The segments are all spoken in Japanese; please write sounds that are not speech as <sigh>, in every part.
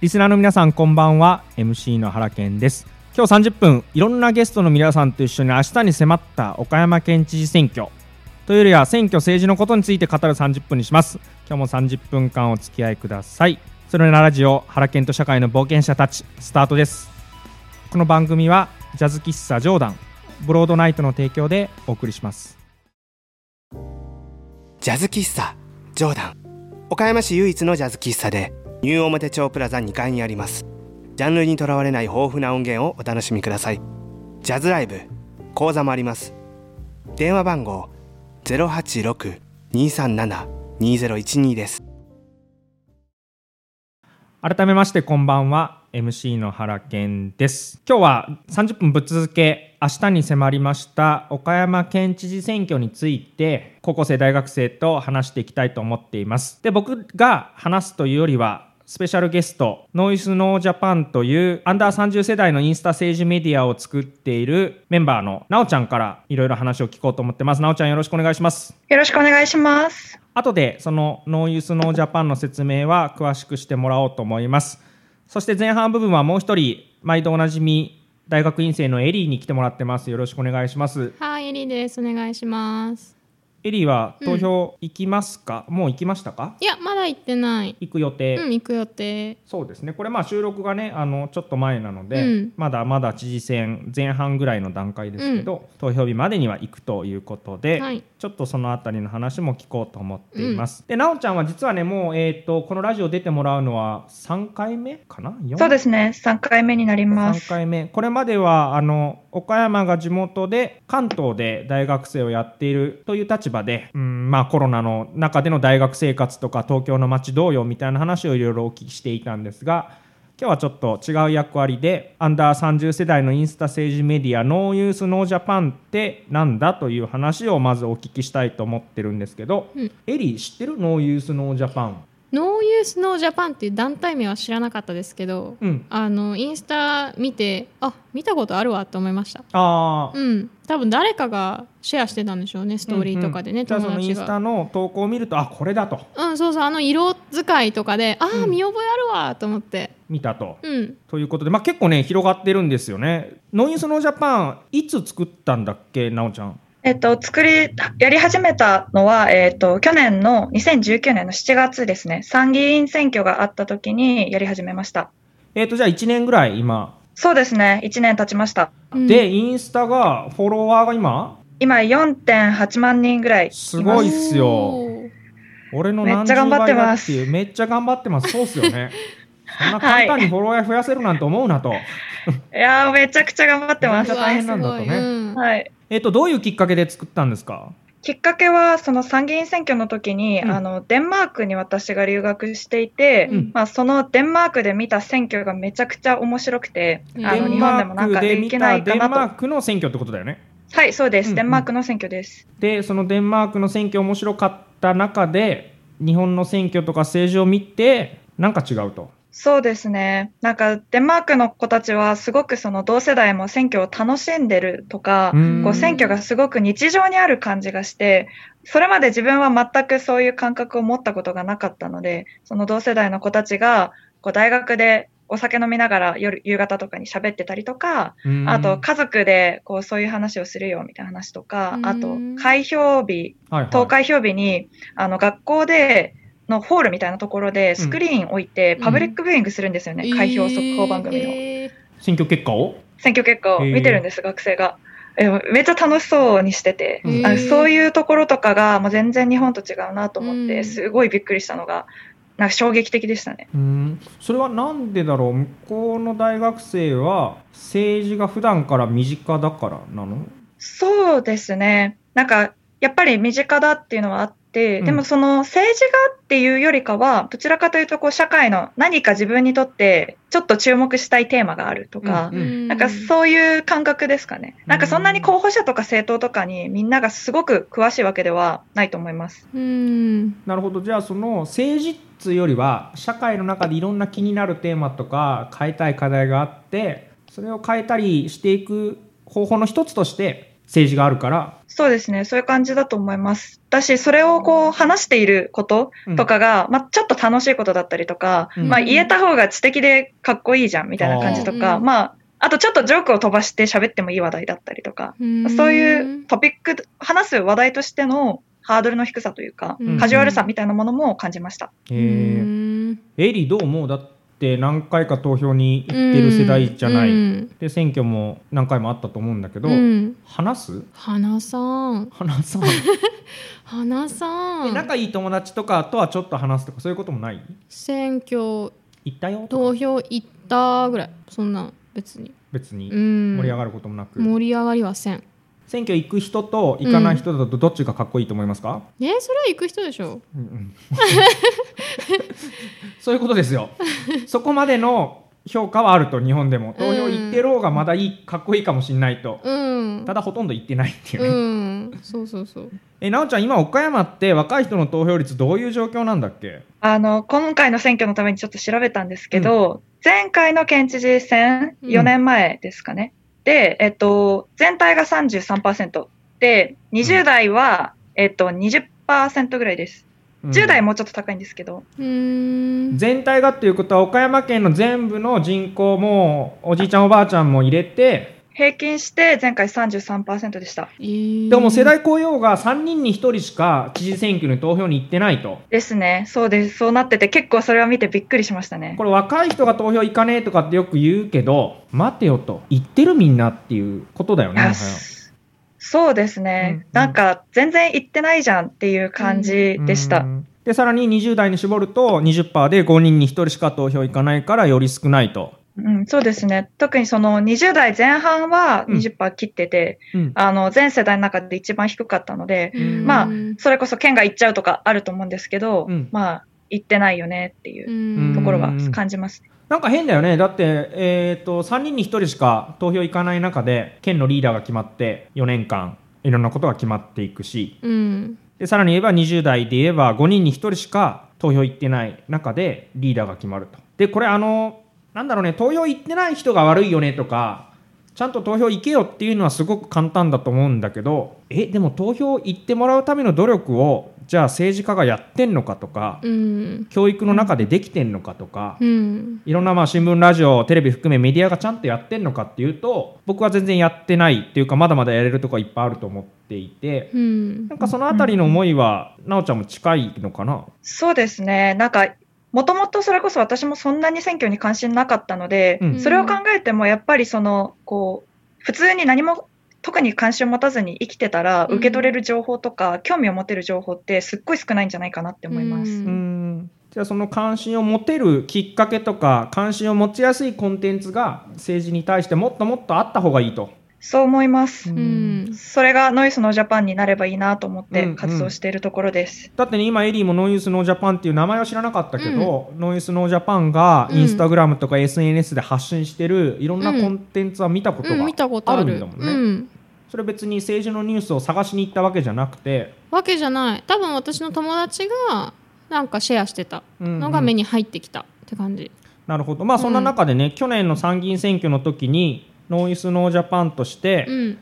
リスナーの皆さんこんばんは。MC の原健です。今日30分いろんなゲストの皆さんと一緒に明日に迫った岡山県知事選挙。というよりは選挙政治のことについて語る30分にします。今日も30分間お付き合いください。それなラジオ原健と社会の冒険者たちスタートです。この番組はジャズ喫茶ジョーダンブロードナイトの提供でお送りします。ジャズ喫茶ジョーダン。岡山市唯一のジャズ喫茶でニュー表町プラザ2階にあります。ジャンルにとらわれない豊富な音源をお楽しみください。ジャズライブ講座もあります。電話番号086-237-2012です。改めましてこんばんは MC の原健です。今日は30分ぶっ続け明日に迫りました岡山県知事選挙について高校生大学生と話していきたいと思っています。で僕が話すというよりはスペシャルゲストノイズノージャパンというアンダー30世代のインスタ政治メディアを作っているメンバーのなおちゃんからいろいろ話を聞こうと思ってます。なおちゃんよろしくお願いします。よろしくお願いします。後でそのノーユースノージャパンの説明は詳しくしてもらおうと思います。そして前半部分はもう一人毎度おなじみ大学院生のエリーに来てもらってます。よろしくお願いします。はいエリーです。お願いしますエリーは投票行きますか、もう行きましたか？いやまだ行ってない。行く予定、うん行く予定。そうですね。これまあ収録がねあのちょっと前なので、うん。まだまだ知事選前半ぐらいの段階ですけど、投票日までには行くということで、はい。ちょっとそのあたりの話も聞こうと思っています、でなおちゃんは実はねもう、えー、とこのラジオ出てもらうのは3回目かな？4そうですね。3回目になりま3す回目。これまではあの岡山が地元で関東で大学生をやっているという立場で、うんまあ、コロナの中での大学生活とか東京の街どうよみたいな話をいろいろお聞きしていたんですが今日はちょっと違う役割でアンダー30世代のインスタ政治メディアノーユースノージャパンってなんだという話をまずお聞きしたいと思ってるんですけど、うん。エリー知ってるノーユースノージャパン？ノーユースノージャパンっていう団体名は知らなかったですけど、うん。あのインスタ見てあ見たことあるわと思いました。あー。うん。多分誰かがシェアしてたんでしょうねストーリーとかでね、うんうん。友達のインスタがの投稿を見るとあこれだと。うんそうそうあの色使いとかであー、うん。見覚えあるわと思って。見たと。うん。ということで、まあ、結構ね広がってるんですよね。ノイズノージャパンいつ作ったんだっけなおちゃん。えっと作りやり始めたのは、えっと、去年の2019年の7月ですね。参議院選挙があった時にやり始めました。えっ、とじゃあ1年ぐらい今、そうですね。1年経ちました。うん。でインスタがフォロワーが今？今4.8万人ぐらいいます。すごいっすよ。俺の何十めっちゃ頑張って倍だますっていうめっちゃ頑張ってます。そうっすよね。<laughs> そんな簡単にフォロワー増やせるなんて思うなと。いやーめちゃくちゃ頑張ってます。めっちゃ大変なんだとねはいえっ、とどういうきっかけで作ったんですか？きっかけはその参議院選挙の時に、うんあのデンマークに私が留学していて、うんまあ、そのデンマークで見た選挙がめちゃくちゃ面白くて、うんあの日本でもなんかできないかデンマーなと。クの選挙ってことだよね。はい、そうです。うんうんデンマークの選挙です。でそのデンマークの選挙面白かった中で日本の選挙とか政治を見てなんか違うと。そうですね。なんかデンマークの子たちはすごくその同世代も選挙を楽しんでるとか、うん。こう選挙がすごく日常にある感じがして、それまで自分は全くそういう感覚を持ったことがなかったので、その同世代の子たちがこう大学でお酒飲みながら夜夕方とかに喋ってたりとか、うん。あと家族でこうそういう話をするよみたいな話とか、うん。あと開票日、投開票日にあの学校でのホールみたいなところでスクリーン置いてパブリックビューイングするんですよね、開票速報番組の。えー選挙結果を？選挙結果を見てるんです、学生が。えめっちゃ楽しそうにしてて、うん。あのそういうところとかがもう全然日本と違うなと思って、うん。すごいびっくりしたのが、なんか衝撃的でしたね。うん。それはなんでだろう？向こうの大学生は政治が普段から身近だからなの？そうですね。なんか、やっぱり身近だっていうのはあっでもその政治がっていうよりかは、どちらかというとこう社会の何か自分にとってちょっと注目したいテーマがあるとか、うんなんかそういう感覚ですかね。なんかそんなに候補者とか政党とかにみんながすごく詳しいわけではないと思います。うん。なるほど。じゃあその政治っつうよりは社会の中でいろんな気になるテーマとか変えたい課題があってそれを変えたりしていく方法の一つとして政治があるから。そうですね。そういう感じだと思います。だし、それをこう話していることとかが、まあちょっと楽しいことだったりとか、うん。まあ言えた方が知的でかっこいいじゃんみたいな感じとか、あまああとちょっとジョークを飛ばして喋ってもいい話題だったりとか、そういうトピック、話す話題としてのハードルの低さというか、うん。カジュアルさみたいなものも感じました。へー。エリーどう思う？だって何回か投票に行ってる世代じゃない、うん。で選挙も何回もあったと思うんだけど、うん。話す？花さん。話さん。花さん。<laughs> で仲いい友達とかとはちょっと話すとかそういうこともない？選挙。行ったよ投票行ったぐらい。そんな別に。別に。うん。盛り上がることもなく、盛り上がりはせん選挙行く人と行かない人だとどっちがかっこいいと思いますか、えそれは行く人でしょ。うんうん。<laughs> そういうことですよ。そこまでの評価はあると日本でも。投票行ってる方がまだいいかっこいいかもしれないと、うん。ただほとんど行ってないっていううね、ん。そうそうそう。えなおちゃん今岡山って若い人の投票率どういう状況なんだっけ？あの、今回の選挙のためにちょっと調べたんですけど、前回の県知事選、うん。4年前ですかね。で、えっと、全体が33%。で、20代は、えっと、20%ぐらいです。10代もうちょっと高いんですけど。うーん全体がっていうことは岡山県の全部の人口もおじいちゃんおばあちゃんも入れて平均して前回33%でした。えーでも世代雇用が3人に1人しか知事選挙に投票に行ってないとですね。そうです。そうなってて、結構それは見てびっくりしましたね。これ若い人が投票行かねえとかってよく言うけど待てよと言ってるみんなっていうことだよねそうですね、うんなんか全然行ってないじゃんっていう感じでした。うんでさらに20代に絞ると20%で5人に1人しか投票行かないからより少ないと、うん、そうですね。特にその20代前半はうん。20%切ってて、うん。あの全世代の中で一番低かったので、うん。まあそれこそ県が行っちゃうとかあると思うんですけど、うん。まあ行ってないよねっていううん。ところは感じます。なんか変だよね。だって、えー、と3人に1人しか投票行かない中で県のリーダーが決まって4年間いろんなことが決まっていくし。うん。でさらに言えば20代で言えば5人に1人しか投票行ってない中でリーダーが決まると。でこれあのなんだろうね投票行ってない人が悪いよねとかちゃんと投票行けよっていうのはすごく簡単だと思うんだけどえでも投票行ってもらうための努力をじゃあ政治家がやってんのかとかうん。教育の中でできてんのかとかうん。いろんなまあ新聞ラジオテレビ含めメディアがちゃんとやってんのかっていうと僕は全然やってないっていうかまだまだやれるとこはいっぱいあると思っていてうん。なんかそのあたりの思いはなおちゃんも近いのかな？そうですね。なんか、もともとそれこそ私もそんなに選挙に関心なかったので、うんそれを考えてもやっぱりその、こう、普通に何も特に関心を持たずに生きてたら、うん受け取れる情報とか、興味を持てる情報ってすっごい少ないんじゃないかなって思います。うんうんじゃあその関心を持てるきっかけとか関心を持ちやすいコンテンツが政治に対してもっともっとあった方がいいと。そう思います。うん。それが NO YOUTH NO JAPAN になればいいなと思っうんうん。て活動しているところです。だってね今エリーも NO YOUTH NO JAPAN っていう名前は知らなかったけど、 NO YOUTH NO JAPAN がインスタグラムとか SNS で発信してるいろんなコンテンツは見たことがある。るんだもんね。うん。それ別に政治のニュースを探しに行ったわけじゃなくて、わけじゃない。多分私の友達がなんかシェアしてたのが目に入ってきたって感じ。なるほど。まあそんな中でね、去年の参議院選挙の時にノーユースノージャパンとして、うん。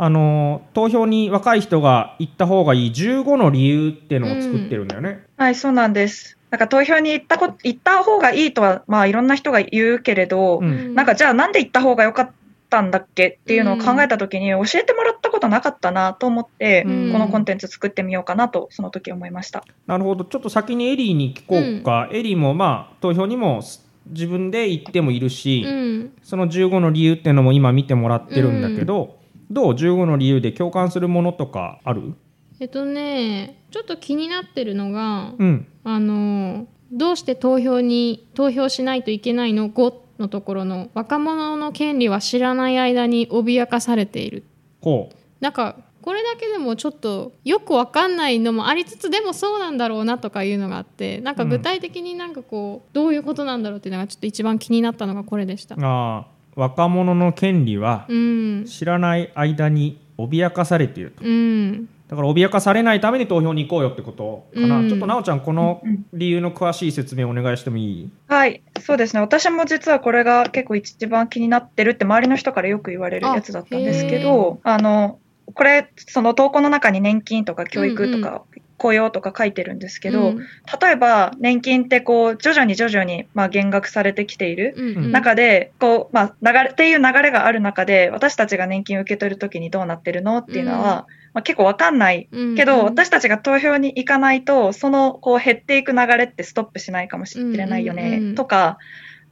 あの投票に若い人が行った方がいい15の理由っていうのを作ってるんだよね。はい、そうなんです。なんか投票に行ったこ行った方がいいとは、まあいろんな人が言うけれど、うん。なんかじゃあなんで行った方が良かったんだっけっていうのを考えたときに教えてもらったことなかったなと思って、うん。このコンテンツ作ってみようかなとその時思いました。なるほど。ちょっと先にエリーに聞こうか、エリーもまあ投票にも自分で行ってもいるし、うん。その15の理由っていうのも今見てもらってるんだけど、どう15の理由で共感するものとかある？えっとねちょっと気になってるのがうん。あのどうして投票に投票しないといけないの？5のところの若者の権利は知らない間に脅かされている。ほう。なんかこれだけでもちょっとよくわかんないのもありつつでもそうなんだろうなとかいうのがあってなんか具体的になんかこうどういうことなんだろうっていうのがちょっと一番気になったのがこれでした。あー若者の権利はうん、知らない間に脅かされていると。うん、だから脅かされないために投票に行こうよってことかな、うん。ちょっとなおちゃんこのうん理由の詳しい説明お願いしてもいい？はい、そうですね。私も実はこれが結構一番気になってるって周りの人からよく言われるやつだったんですけど、あの、これ、その投稿の中に年金とか教育とか雇用とか書いてるんですけど、うん。例えば年金ってこう徐々に徐々にまあ減額されてきているうんうん。中で、こう、まあ、流れ、っていう流れがある中で、私たちが年金を受け取るときにどうなってるのっていうのは、まあ、結構わかんないうんけど、私たちが投票に行かないと、その、こう、減っていく流れってストップしないかもしれないよね、うんうんうん。とか、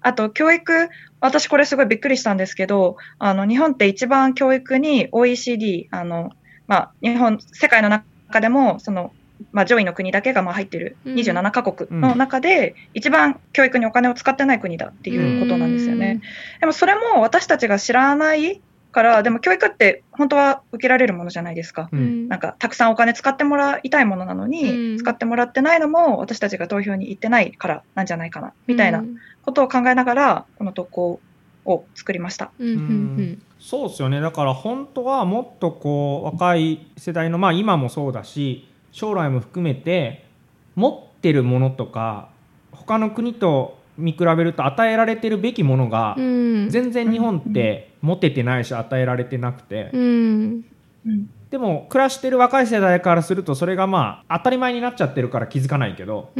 あと、教育、私これすごいびっくりしたんですけど、あの、日本って一番教育に OECD、あの、まあ、日本、世界の中でも、その、まあ、上位の国だけがまあ入ってるうん。27カ国の中で、一番教育にお金を使ってない国だっていうことなんですよね。でもそれも私たちが知らないから、でも教育って本当は受けられるものじゃないですか。ううん。んなんかたくさんお金使ってもらいたいものなのに、うん。使ってもらってないのも私たちが投票に行ってないからなんじゃないかな、みたいなことを考えながら、この投稿を作りました。うんそうですよね。だから本当はもっとこう若い世代のまあ今もそうだし将来も含めて持ってるものとか他の国と見比べると与えられてるべきものがうん。全然日本って持ててないし与えられてなくて。でも暮らしてる若い世代からするとそれがまあ当たり前になっちゃってるから気づかないけど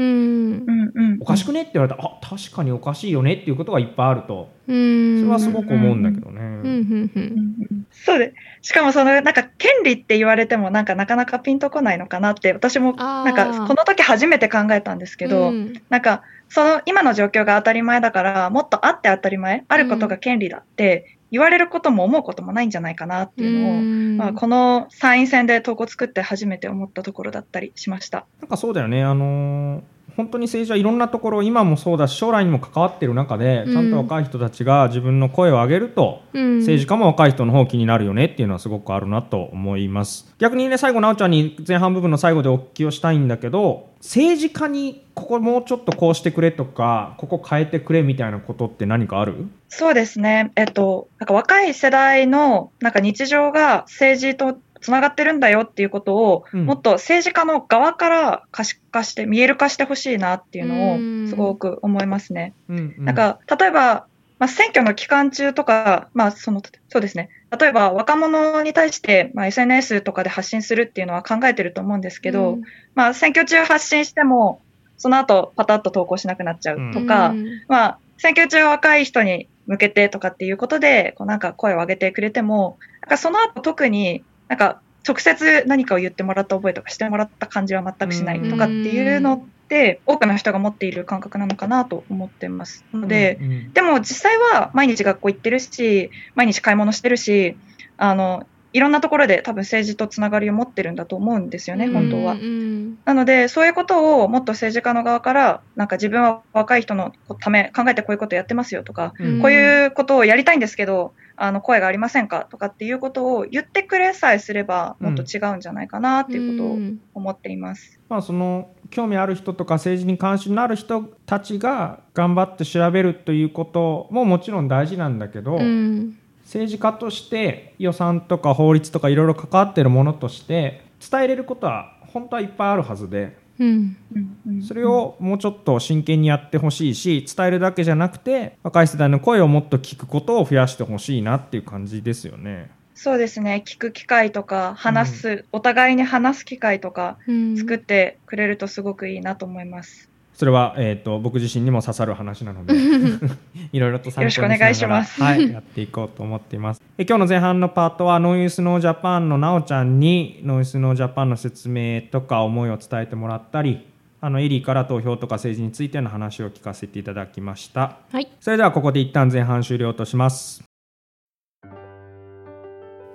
おかしくねって言われたらあ確かにおかしいよねっていうことがいっぱいあるとうん。それはすごく思うんだけどね。んうんそうで、しかもその、なんか、権利って言われても、なんか、なかなかピンとこないのかなって、私も、なんか、この時初めて考えたんですけど、うん。なんか、その、今の状況が当たり前だから、もっとあって当たり前、あることが権利だって、言われることも思うこともないんじゃないかなっていうのを、うん。まあ、この参院選で投稿作って初めて思ったところだったりしました。なんかそうだよね、あのー本当に政治はいろんなところ、今もそうだし、将来にも関わってる中で、うんちゃんと若い人たちが自分の声を上げると、うん政治家も若い人の方気になるよねっていうのはすごくあるなと思います。逆にね、最後、なおちゃんに前半部分の最後でお聞きをしたいんだけど、政治家にここもうちょっとこうしてくれとか、ここ変えてくれみたいなことって何かある？そうですね。えっと、なんか若い世代の、なんか日常が政治とつながってるんだよっていうことを、うん。もっと政治家の側から可視化して、見える化してほしいなっていうのうん。を、すごく思いますね。うんうん。なんか、例えば、まあ、選挙の期間中とか、まあ、その、そうですね。例えば、若者に対して、まあ、SNS とかで発信するっていうのは考えてると思うんですけど、まあ、選挙中発信しても、その後、パタッと投稿しなくなっちゃうとか、うん。まあ、選挙中は若い人に向けてとかっていうことで、こうなんか声を上げてくれても、なんかその後特になんか直接何かを言ってもらった覚えとかしてもらった感じは全くしないとかっていうのって、多くの人が持っている感覚なのかなと思ってます。ので、うんうんでも実際は毎日学校行ってるし、毎日買い物してるし、あの、いろんなところで多分政治とつながりを持ってるんだと思うんですよね、本当は。うんなので、そういうことをもっと政治家の側から、なんか自分は若い人のため考えてこういうことやってますよとか、うんこういうことをやりたいんですけど、あの声がありませんかとかっていうことを言ってくれさえすれば、もっと違うんじゃないかなっていうことをん。思っています。まあ、その興味ある人とか政治に関心のある人たちが頑張って調べるということももちろん大事なんだけど、うん。政治家として予算とか法律とかいろいろ関わってるものとして伝えれることは本当はいっぱいあるはずでうん。うん。うん。それをもうちょっと真剣にやってほしいし伝えるだけじゃなくて若い世代の声をもっと聞くことを増やしてほしいなっていう感じですよね。そうですね、聞く機会とか、話す、お互いに話す機会とかうん。作ってくれるとすごくいいなと思います。それは、えー、と僕自身にも刺さる話なので <laughs> いろいろと参考にしながらはい、やっていこうと思っています。え今日の前半のパートは NO YOUTH NO JAPAN のなおちゃんに NO YOUTH NO JAPAN の説明とか思いを伝えてもらったりあのエリーから投票とか政治についての話を聞かせていただきました。はい。それではここで一旦前半終了とします。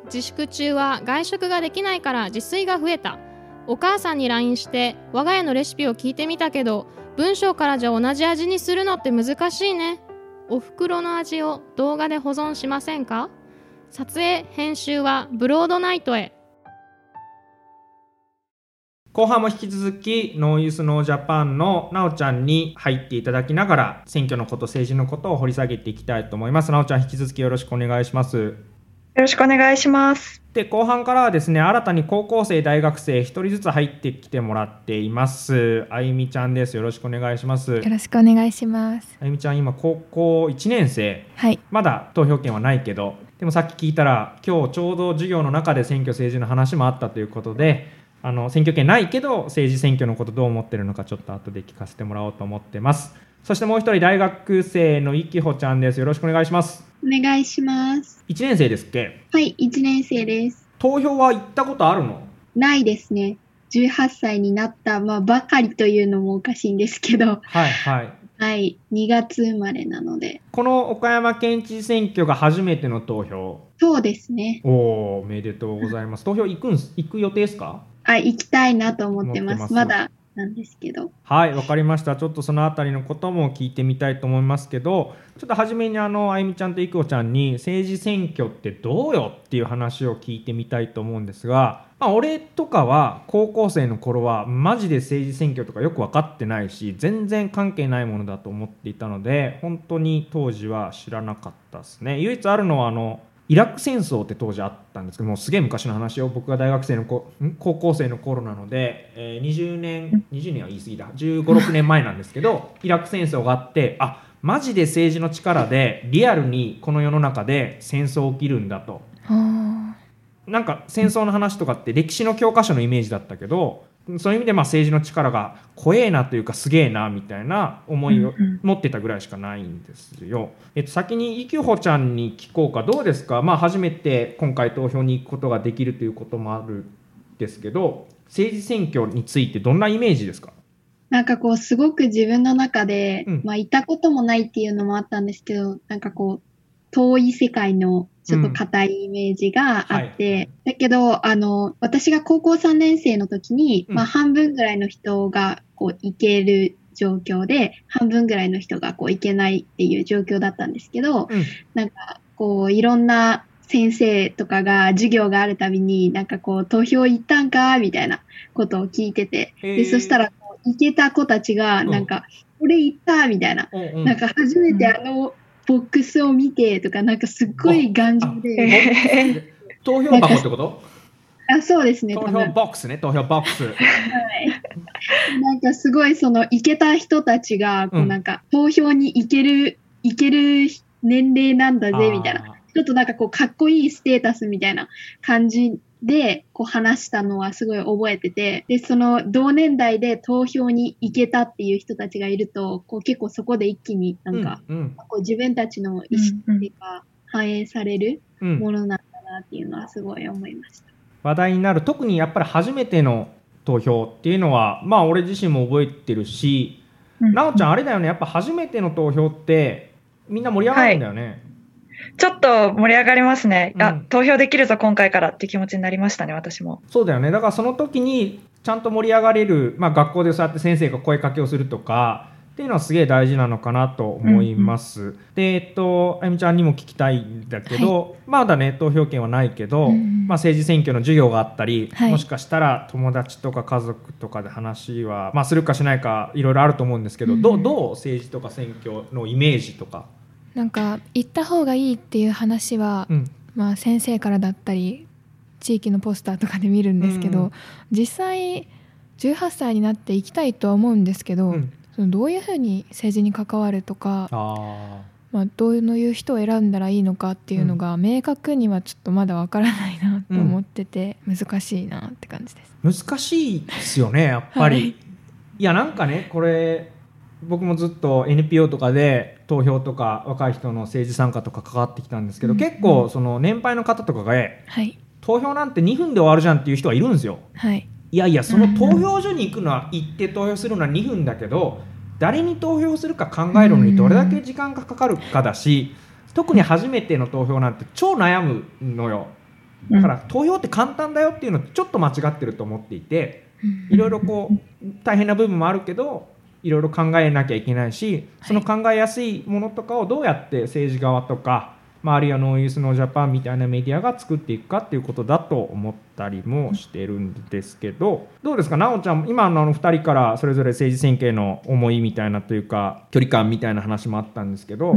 自粛中は外食ができないから自炊が増えた。お母さんに LINE して我が家のレシピを聞いてみたけど文章からじゃ同じ味にするのって難しいね。お袋の味を動画で保存しませんか？撮影編集はブロードナイトへ。後半も引き続きノーユースノージャパンのなおちゃんに入っていただきながら選挙のこと政治のことを掘り下げていきたいと思います。なおちゃん引き続きよろしくお願いします。よろしくお願いします。で後半からはですね新たに高校生大学生1人ずつ入ってきてもらっています。あゆみちゃんです。よろしくお願いします。よろしくお願いします。あゆみちゃん今高校1年生。はい、まだ投票権はないけどでもさっき聞いたら今日ちょうど授業の中で選挙政治の話もあったということであの選挙権ないけど政治選挙のことどう思ってるのかちょっと後で聞かせてもらおうと思ってますそしてもう一人大学生のいきほちゃんです。よろしくお願いします。お願いします。1年生ですっけ？はい、1年生です。投票は行ったことあるの？ないですね。18歳になった、まあ、ばかりというのもおかしいんですけど、はいはい。はい、2月生まれなので、この岡山県知事選挙が初めての投票。そうですね。おおおめでとうございます。投票行くんす行く予定ですか？あ、行きたいなと思ってます。思ってます。まだなんですけど。はい、わかりました。ちょっとそのあたりのことも聞いてみたいと思いますけど、ちょっと初めにあの、あゆみちゃんといくおちゃんに政治選挙ってどうよっていう話を聞いてみたいと思うんですが、まあ、俺とかは高校生の頃はマジで政治選挙とかよく分かってないし、全然関係ないものだと思っていたので、本当に当時は知らなかったですね。唯一あるのはあの、イラク戦争って当時あったんですけどもうすげえ昔の話を僕が大学生の高校生の頃なので、えー20年20年は言い過ぎだ。1 5 6年前なんですけどイラク戦争があってあマジで政治の力でリアルにこの世の中で戦争起きるんだと。あ。なんか戦争の話とかって歴史の教科書のイメージだったけどそういう意味でまあ政治の力が怖えなというかすげえなみたいな思いを持ってたぐらいしかないんですよ。えっと、先にいきほちゃんに聞こうかどうですか、まあ、初めて今回投票に行くことができるということもあるんですけど政治選挙についてどんなイメージですか？なんかこう、すごく自分の中で、うん。まあ、いたこともないっていうのもあったんですけど、なんかこう、遠い世界のちょっと硬いイメージがあって、うんはいだけど、あの、私が高校3年生の時に、うん。まあ、半分ぐらいの人が、こう、行ける状況で、半分ぐらいの人が、こう、行けないっていう状況だったんですけど、うん。なんか、こう、いろんな先生とかが授業があるたびに、なんかこう、投票行ったんかみたいなことを聞いてて、で、そしたら、こう行けた子たちが、なんか、俺行ったみたいな、なんか初めてあの、ボックスを見てとか、なんかすっごい頑丈あで、投票箱ってこと？あ、そうですね、投。票ボックスね投票ボックス。はい。なんかすごいその行けた人たちが、こううんなんか投票に行ける、行ける年齢なんだぜ、みたいな。あちょっとなんかこうかっこいいステータスみたいな感じでこう話したのはすごい覚えてて、で、その同年代で投票に行けたっていう人たちがいると、こう結構そこで一気になーんか、うんうん。こう自分たちの意識が反映されるうん。ものなんだなっていうのはすごい思いました。話題になる特にやっぱり初めての投票っていうのはまあ俺自身も覚えてるし、うん。なおちゃんあれだよね。やっぱ初めての投票ってみんな盛り上がるんだよね、ちょっと盛り上がりますね。あうん、投票できるぞ、今回からっていう気持ちになりましたね、私も。そうだよね。だからその時にちゃんと盛り上がれる、まあ、学校でそうやって先生が声かけをするとかっていうのはすげえ大事なのかなと思います、でえっとあゆみちゃんにも聞きたいんだけど、まだね投票権はないけど、うんまあ、政治選挙の授業があったり、はい。もしかしたら友達とか家族とかで話は、まあ、するかしないかいろいろあると思うんですけど、うん。どうどう政治とか選挙のイメージとか、なんか行った方がいいっていう話は、うん。まあ、先生からだったり地域のポスターとかで見るんですけど、うん実際18歳になって行きたいとは思うんですけど、うん。そのどういうふうに政治に関わるとか、あまあ、どういう人を選んだらいいのかっていうのが明確にはちょっとまだわからないなと思ってて、難しいなって感じです。難しいですよねやっぱり、はい。い、やなんかねこれ僕もずっと NPO とかで投票とか若い人の政治参加とか関わってきたんですけど、うん。結構その年配の方とかがえはい。投票なんて2分で終わるじゃんっていう人はいるんですよ。はい。いやいやその投票所に行くのは行って投票するのは2分だけど誰に投票するか考えるのにどれだけ時間がかかるかだし特に初めての投票なんて超悩むのよ。だから投票って簡単だよっていうのちょっと間違ってると思っていていろいろこう大変な部分もあるけどいろいろ考えなきゃいけないしその考えやすいものとかをどうやって政治側とか、まあ、あるいはノーユースノージャパンみたいなメディアが作っていくかっていうことだと思ったりもしてるんですけどどうですか？奈緒ちゃん今のあの2人からそれぞれ政治選挙への思いみたいなというか距離感みたいな話もあったんですけど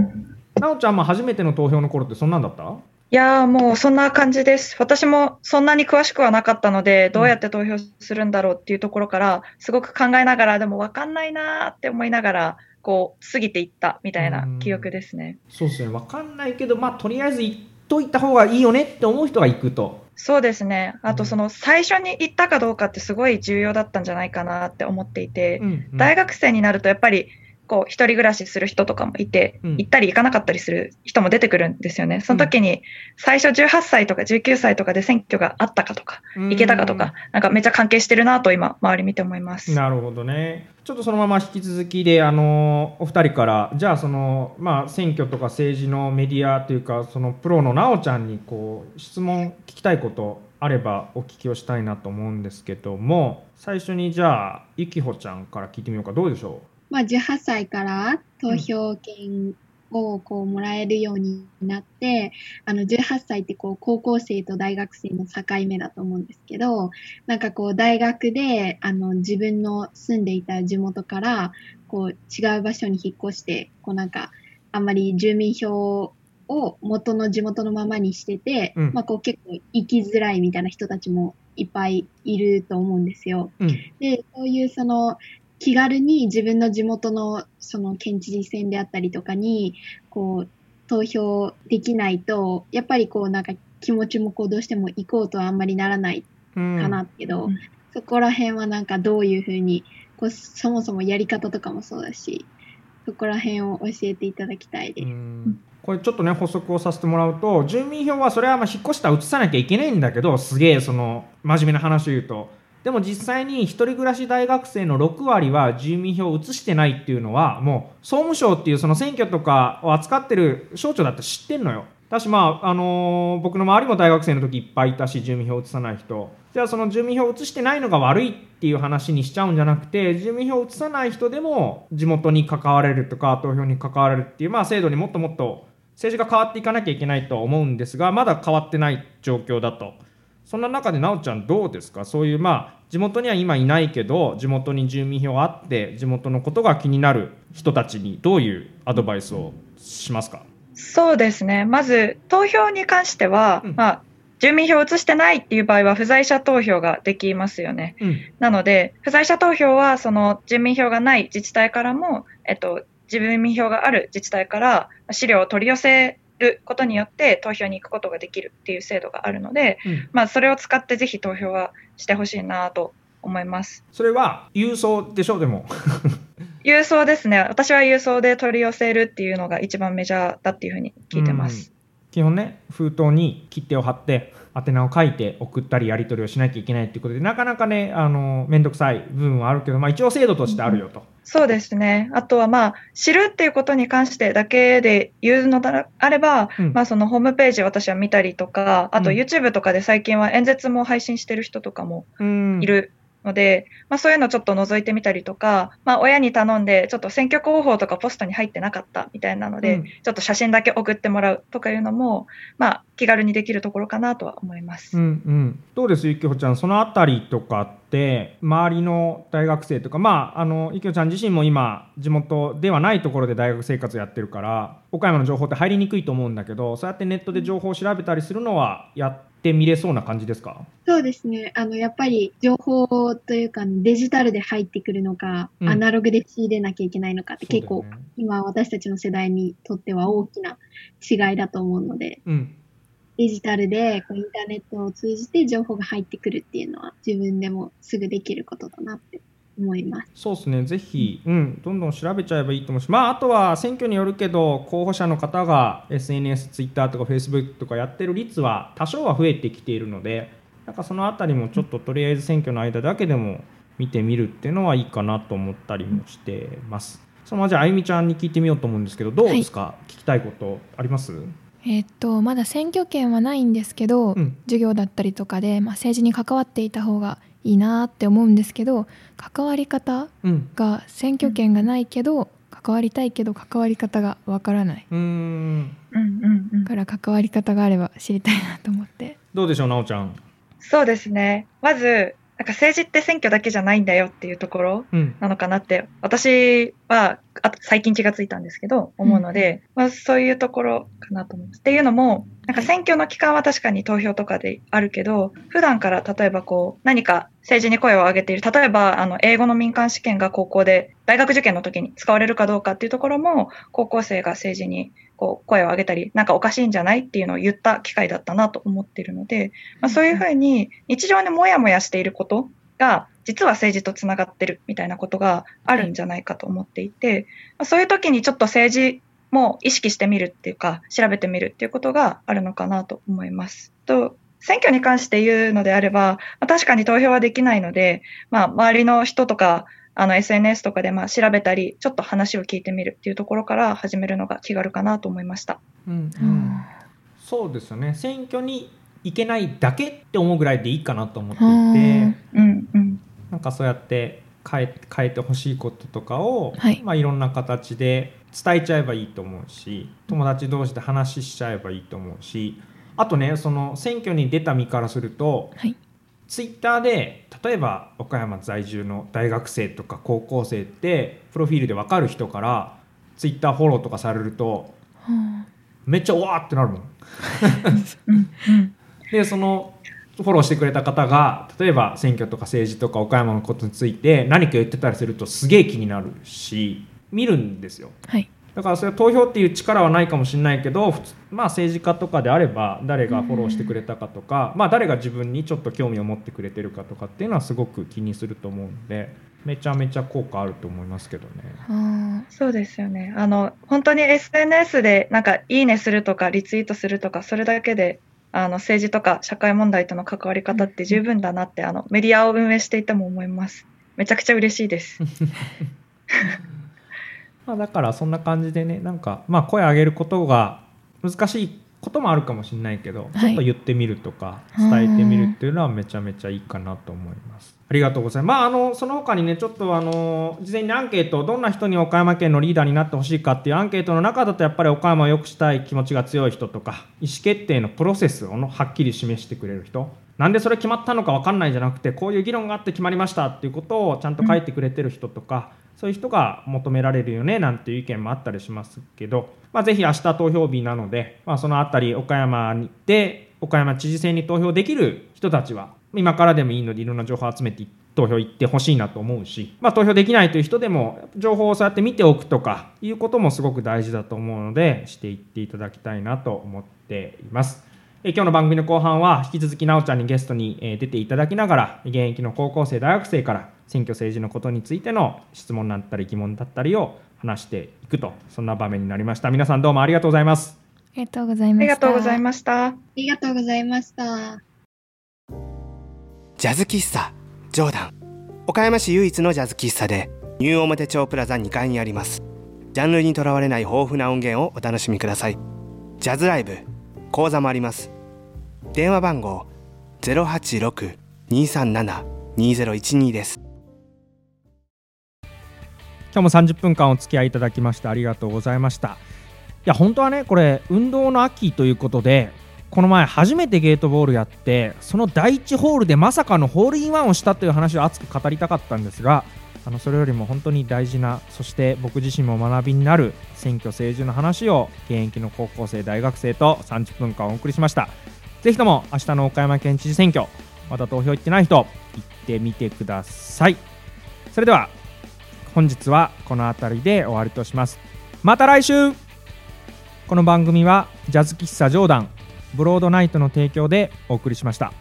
奈緒ちゃんも初めての投票の頃ってそんなんだった？いやーもうそんな感じです。私もそんなに詳しくはなかったので、どうやって投票するんだろうっていうところから、すごく考えながら、でも分かんないなーって思いながら、こう、過ぎていったみたいな記憶ですね。そうですね分かんないけどまあとりあえず行っといた方がいいよねって思う人が行くと。そうですね。あうんとその最初に行ったかどうかってすごい重要だったんじゃないかなって思っていて、うんうん大学生になるとやっぱりこう一人暮らしする人とかもいて、うん行ったり行かなかったりする人も出てくるんですよね。その時に最初18歳とか19歳とかで選挙があったかとか、行けたかとか、なんかめっちゃ関係してるなと今周り見て思います。なるほどね。ちょっとそのまま引き続きで、あのお二人から、じゃあその、まあ、選挙とか政治のメディアというか、そのプロのなおちゃんにこう質問聞きたいことあればお聞きをしたいなと思うんですけども、最初にじゃあ、ゆきほちゃんから聞いてみようか、どうでしょまあ、18歳から投票権をこうもらえるようになって、あの18歳ってこう高校生と大学生の境目だと思うんですけど、なんかこう大学であの自分の住んでいた地元からこう違う場所に引っ越して、こうなんかあんまり住民票を元の地元のままにしてて、うんまあこう結構生きづらいみたいな人たちもいっぱいいると思うんですよ。う。うん。で、そういうその気軽に自分の地元のその県知事選であったりとかにこう投票できないと、やっぱりこうなんか気持ちもこうどうしても行こうとはあんまりならないうん。かなけど、うん。そこら辺はなんかどういうふうにこうそもそもやり方とかもそうだし、そこら辺を教えていただきたいです。うん。これちょっとね補足をさせてもらうと住民票はそれはまあ引っ越したら移さなきゃいけないんだけどすげえその真面目な話を言うとでも実際に一人暮らし大学生の6割は住民票を移してないっていうのはもう総務省っていうその選挙とかを扱ってる省庁だって知ってんのよ。だしまああのー僕の周りも大学生の時いっぱいいたし住民票を移さない人。じゃあその住民票を移してないのが悪いっていう話にしちゃうんじゃなくて住民票を移さない人でも地元に関われるとか投票に関われるっていうまあ制度にもっともっと政治が変わっていかなきゃいけないと思うんですがまだ変わってない状況だと。そんな中でなおちゃんどうですか？そういうまあ地元には今いないけど地元に住民票あって地元のことが気になる人たちにどういうアドバイスをしますか？そうですね。まず、投票に関しては、うんまあ、住民票を移してないっていう場合は、不在者投票ができますよね。うんなので、不在者投票は、その住民票がない自治体からも、えっと、住民票がある自治体から資料を取り寄せることによって投票に行くことができるっていう制度があるので、うんまあ、それを使ってぜひ投票はしてほしいなと思います。それは郵送でしょでも <laughs> 郵送ですね。私は郵送で取り寄せるっていうのが一番メジャーだっていうふうに聞いてます。基本ね封筒に切手を貼って宛名を書いて送ったりやり取りをしなきゃいけないっていうことでなかなかねあの面倒くさい部分はあるけど、まあ、一応制度としてあるよと。そうですね。あとはまあ、知るっていうことに関してだけで言うのであれば、うんまあそのホームページ私は見たりとか、あとうん YouTube とかで最近は演説も配信してる人とかもうんいるので、まあそういうのちょっと覗いてみたりとか、まあ親に頼んでちょっと選挙広報とかポストに入ってなかったみたいなので、うん。ちょっと写真だけ送ってもらうとかいうのも、まあ気軽にできるところかなとは思います。うんうん、どうですゆきほちゃん？そのあたりとかって周りの大学生とかまああのゆきほちゃん自身も今地元ではないところで大学生活やってるから岡山の情報って入りにくいと思うんだけどそうやってネットで情報を調べたりするのはやってみれそうな感じですか？そうですね。あの、やっぱり情報というか、デジタルで入ってくるのか、うん。アナログで仕入れなきゃいけないのかって結構、ね今私たちの世代にとっては大きな違いだと思うので、うん。デジタルでこうインターネットを通じて情報が入ってくるっていうのは自分でもすぐできることだなって思います。そうですね、ぜひ、うん、どんどん調べちゃえばいいと思うし、まあ、あとは選挙によるけど、候補者の方が SNS、Twitter とか Facebook とかやってる率は多少は増えてきているので、なんかそのあたりもちょっととりあえず選挙の間だけでも見てみるっていうのはいいかなと思ったりもしてます。そのままじゃあ、あゆみちゃんに聞いてみようと思うんですけど、どうですか、聞きたいことあります？えーっとまだ選挙権はないんですけど、うん。授業だったりとかで、まあ、政治に関わっていた方がいいなって思うんですけど関わり方うん。が選挙権がないけど関わりたいけど関わり方がわからないうーん。うんうんうん。から関わり方があれば知りたいなと思ってどうでしょう、なおちゃん。そうですね。まず、なんか政治って選挙だけじゃないんだよっていうところうん。なのかなって、私はあ最近気がついたんですけど、思うので、まあそういうところかなと思います。っていうのも、なんか選挙の期間は確かに投票とかであるけど、普段から例えばこう、何か政治に声を上げている、例えばあの、英語の民間試験が高校で、大学受験の時に使われるかどうかっていうところも、高校生が政治にこう声を上げたり、なんかおかしいんじゃないっていうのを言った機会だったなと思っているので、まあ、そういうふうに日常にもやもやしていることが、実は政治とつながってるみたいなことがあるんじゃないかと思っていて、まあ、そういう時にちょっと政治も意識してみるっていうか、調べてみるっていうことがあるのかなと思います。と選挙に関して言うのであれば、まあ、確かに投票はできないので、まあ、周りの人とか、あの SNS とかでまあ調べたり、ちょっと話を聞いてみるっていうところから始めるのが気軽かなと思いました。うん、うん、そうですよね。選挙に行けないだけって思うぐらいでいいかなと思っていて、うんうん、なんかそうやって変え変えてほしいこととかを、はい。まあ、いろんな形で伝えちゃえばいいと思うし友達同士で話しちゃえばいいと思うし。あとねその選挙に出た身からすると、はい、ツイッターで例えば岡山在住の大学生とか高校生ってプロフィールで分かる人からツイッターフォローとかされると、はあ、めっちゃわーってなるもん。でそのフォローしてくれた方が例えば選挙とか政治とか岡山のことについて何か言ってたりするとすげえ気になるし見るんですよ。はいだからそれ投票っていう力はないかもしれないけどまあ、政治家とかであれば誰がフォローしてくれたかとか、まあ、誰が自分にちょっと興味を持ってくれてるかとかっていうのはすごく気にすると思うんでめちゃめちゃ効果あると思いますけどね。そうですよねあの本当に SNS でなんか「いいね」するとかリツイートするとかそれだけであの政治とか社会問題との関わり方って十分だなってあのメディアを運営していても思います。めちゃくちゃ嬉しいです。<laughs> まあだからそんな感じでねなんかまあ声上げることが難しいこともあるかもしれないけど、はい、ちょっと言ってみるとか伝えてみるっていうのはめちゃめちゃいいかなと思います。ありがとうございます。まあ、あの、その他にね、ちょっとあの、事前にアンケート、どんな人に岡山県のリーダーになってほしいかっていうアンケートの中だと、やっぱり岡山を良くしたい気持ちが強い人とか、意思決定のプロセスをのはっきり示してくれる人、なんでそれ決まったのか分かんないじゃなくて、こういう議論があって決まりましたっていうことをちゃんと書いてくれてる人とか、うん、そういう人が求められるよねなんていう意見もあったりしますけど、まあ、ぜひ明日投票日なので、まあ、そのあたり岡山で岡山知事選に投票できる人たちは今からでもいいのでいろんな情報を集めて投票行ってほしいなと思うし、まあ、投票できないという人でも情報をそうやって見ておくとかいうこともすごく大事だと思うのでしていっていただきたいなと思っています。え今日の番組の後半は引き続きなおちゃんにゲストに出ていただきながら現役の高校生大学生から選挙政治のことについての質問だったり疑問だったりを話していくとそんな場面になりました。皆さんどうもありがとうございます。ありがとうございました。ありがとうございました。ありがとうございましたジャズ喫茶ジョーダン。岡山市唯一のジャズ喫茶でニュー表町プラザ2階にあります。ジャンルにとらわれない豊富な音源をお楽しみください。ジャズライブ講座もあります。電話番号086-237-2012です今日も30分間お付き合いいただきましてありがとうございました。いや本当はねこれ運動の秋ということでこの前初めてゲートボールやってその第1ホールでまさかのホールインワンをしたという話を熱く語りたかったんですがあのそれよりも本当に大事なそして僕自身も学びになる選挙政治の話を現役の高校生大学生と30分間お送りしました。ぜひとも明日の岡山県知事選挙まだ投票行ってない人行ってみてください。それでは本日はこの辺りで終わりとします。また来週。この番組はジャズ喫茶ジョーダンブロードナイトの提供でお送りしました。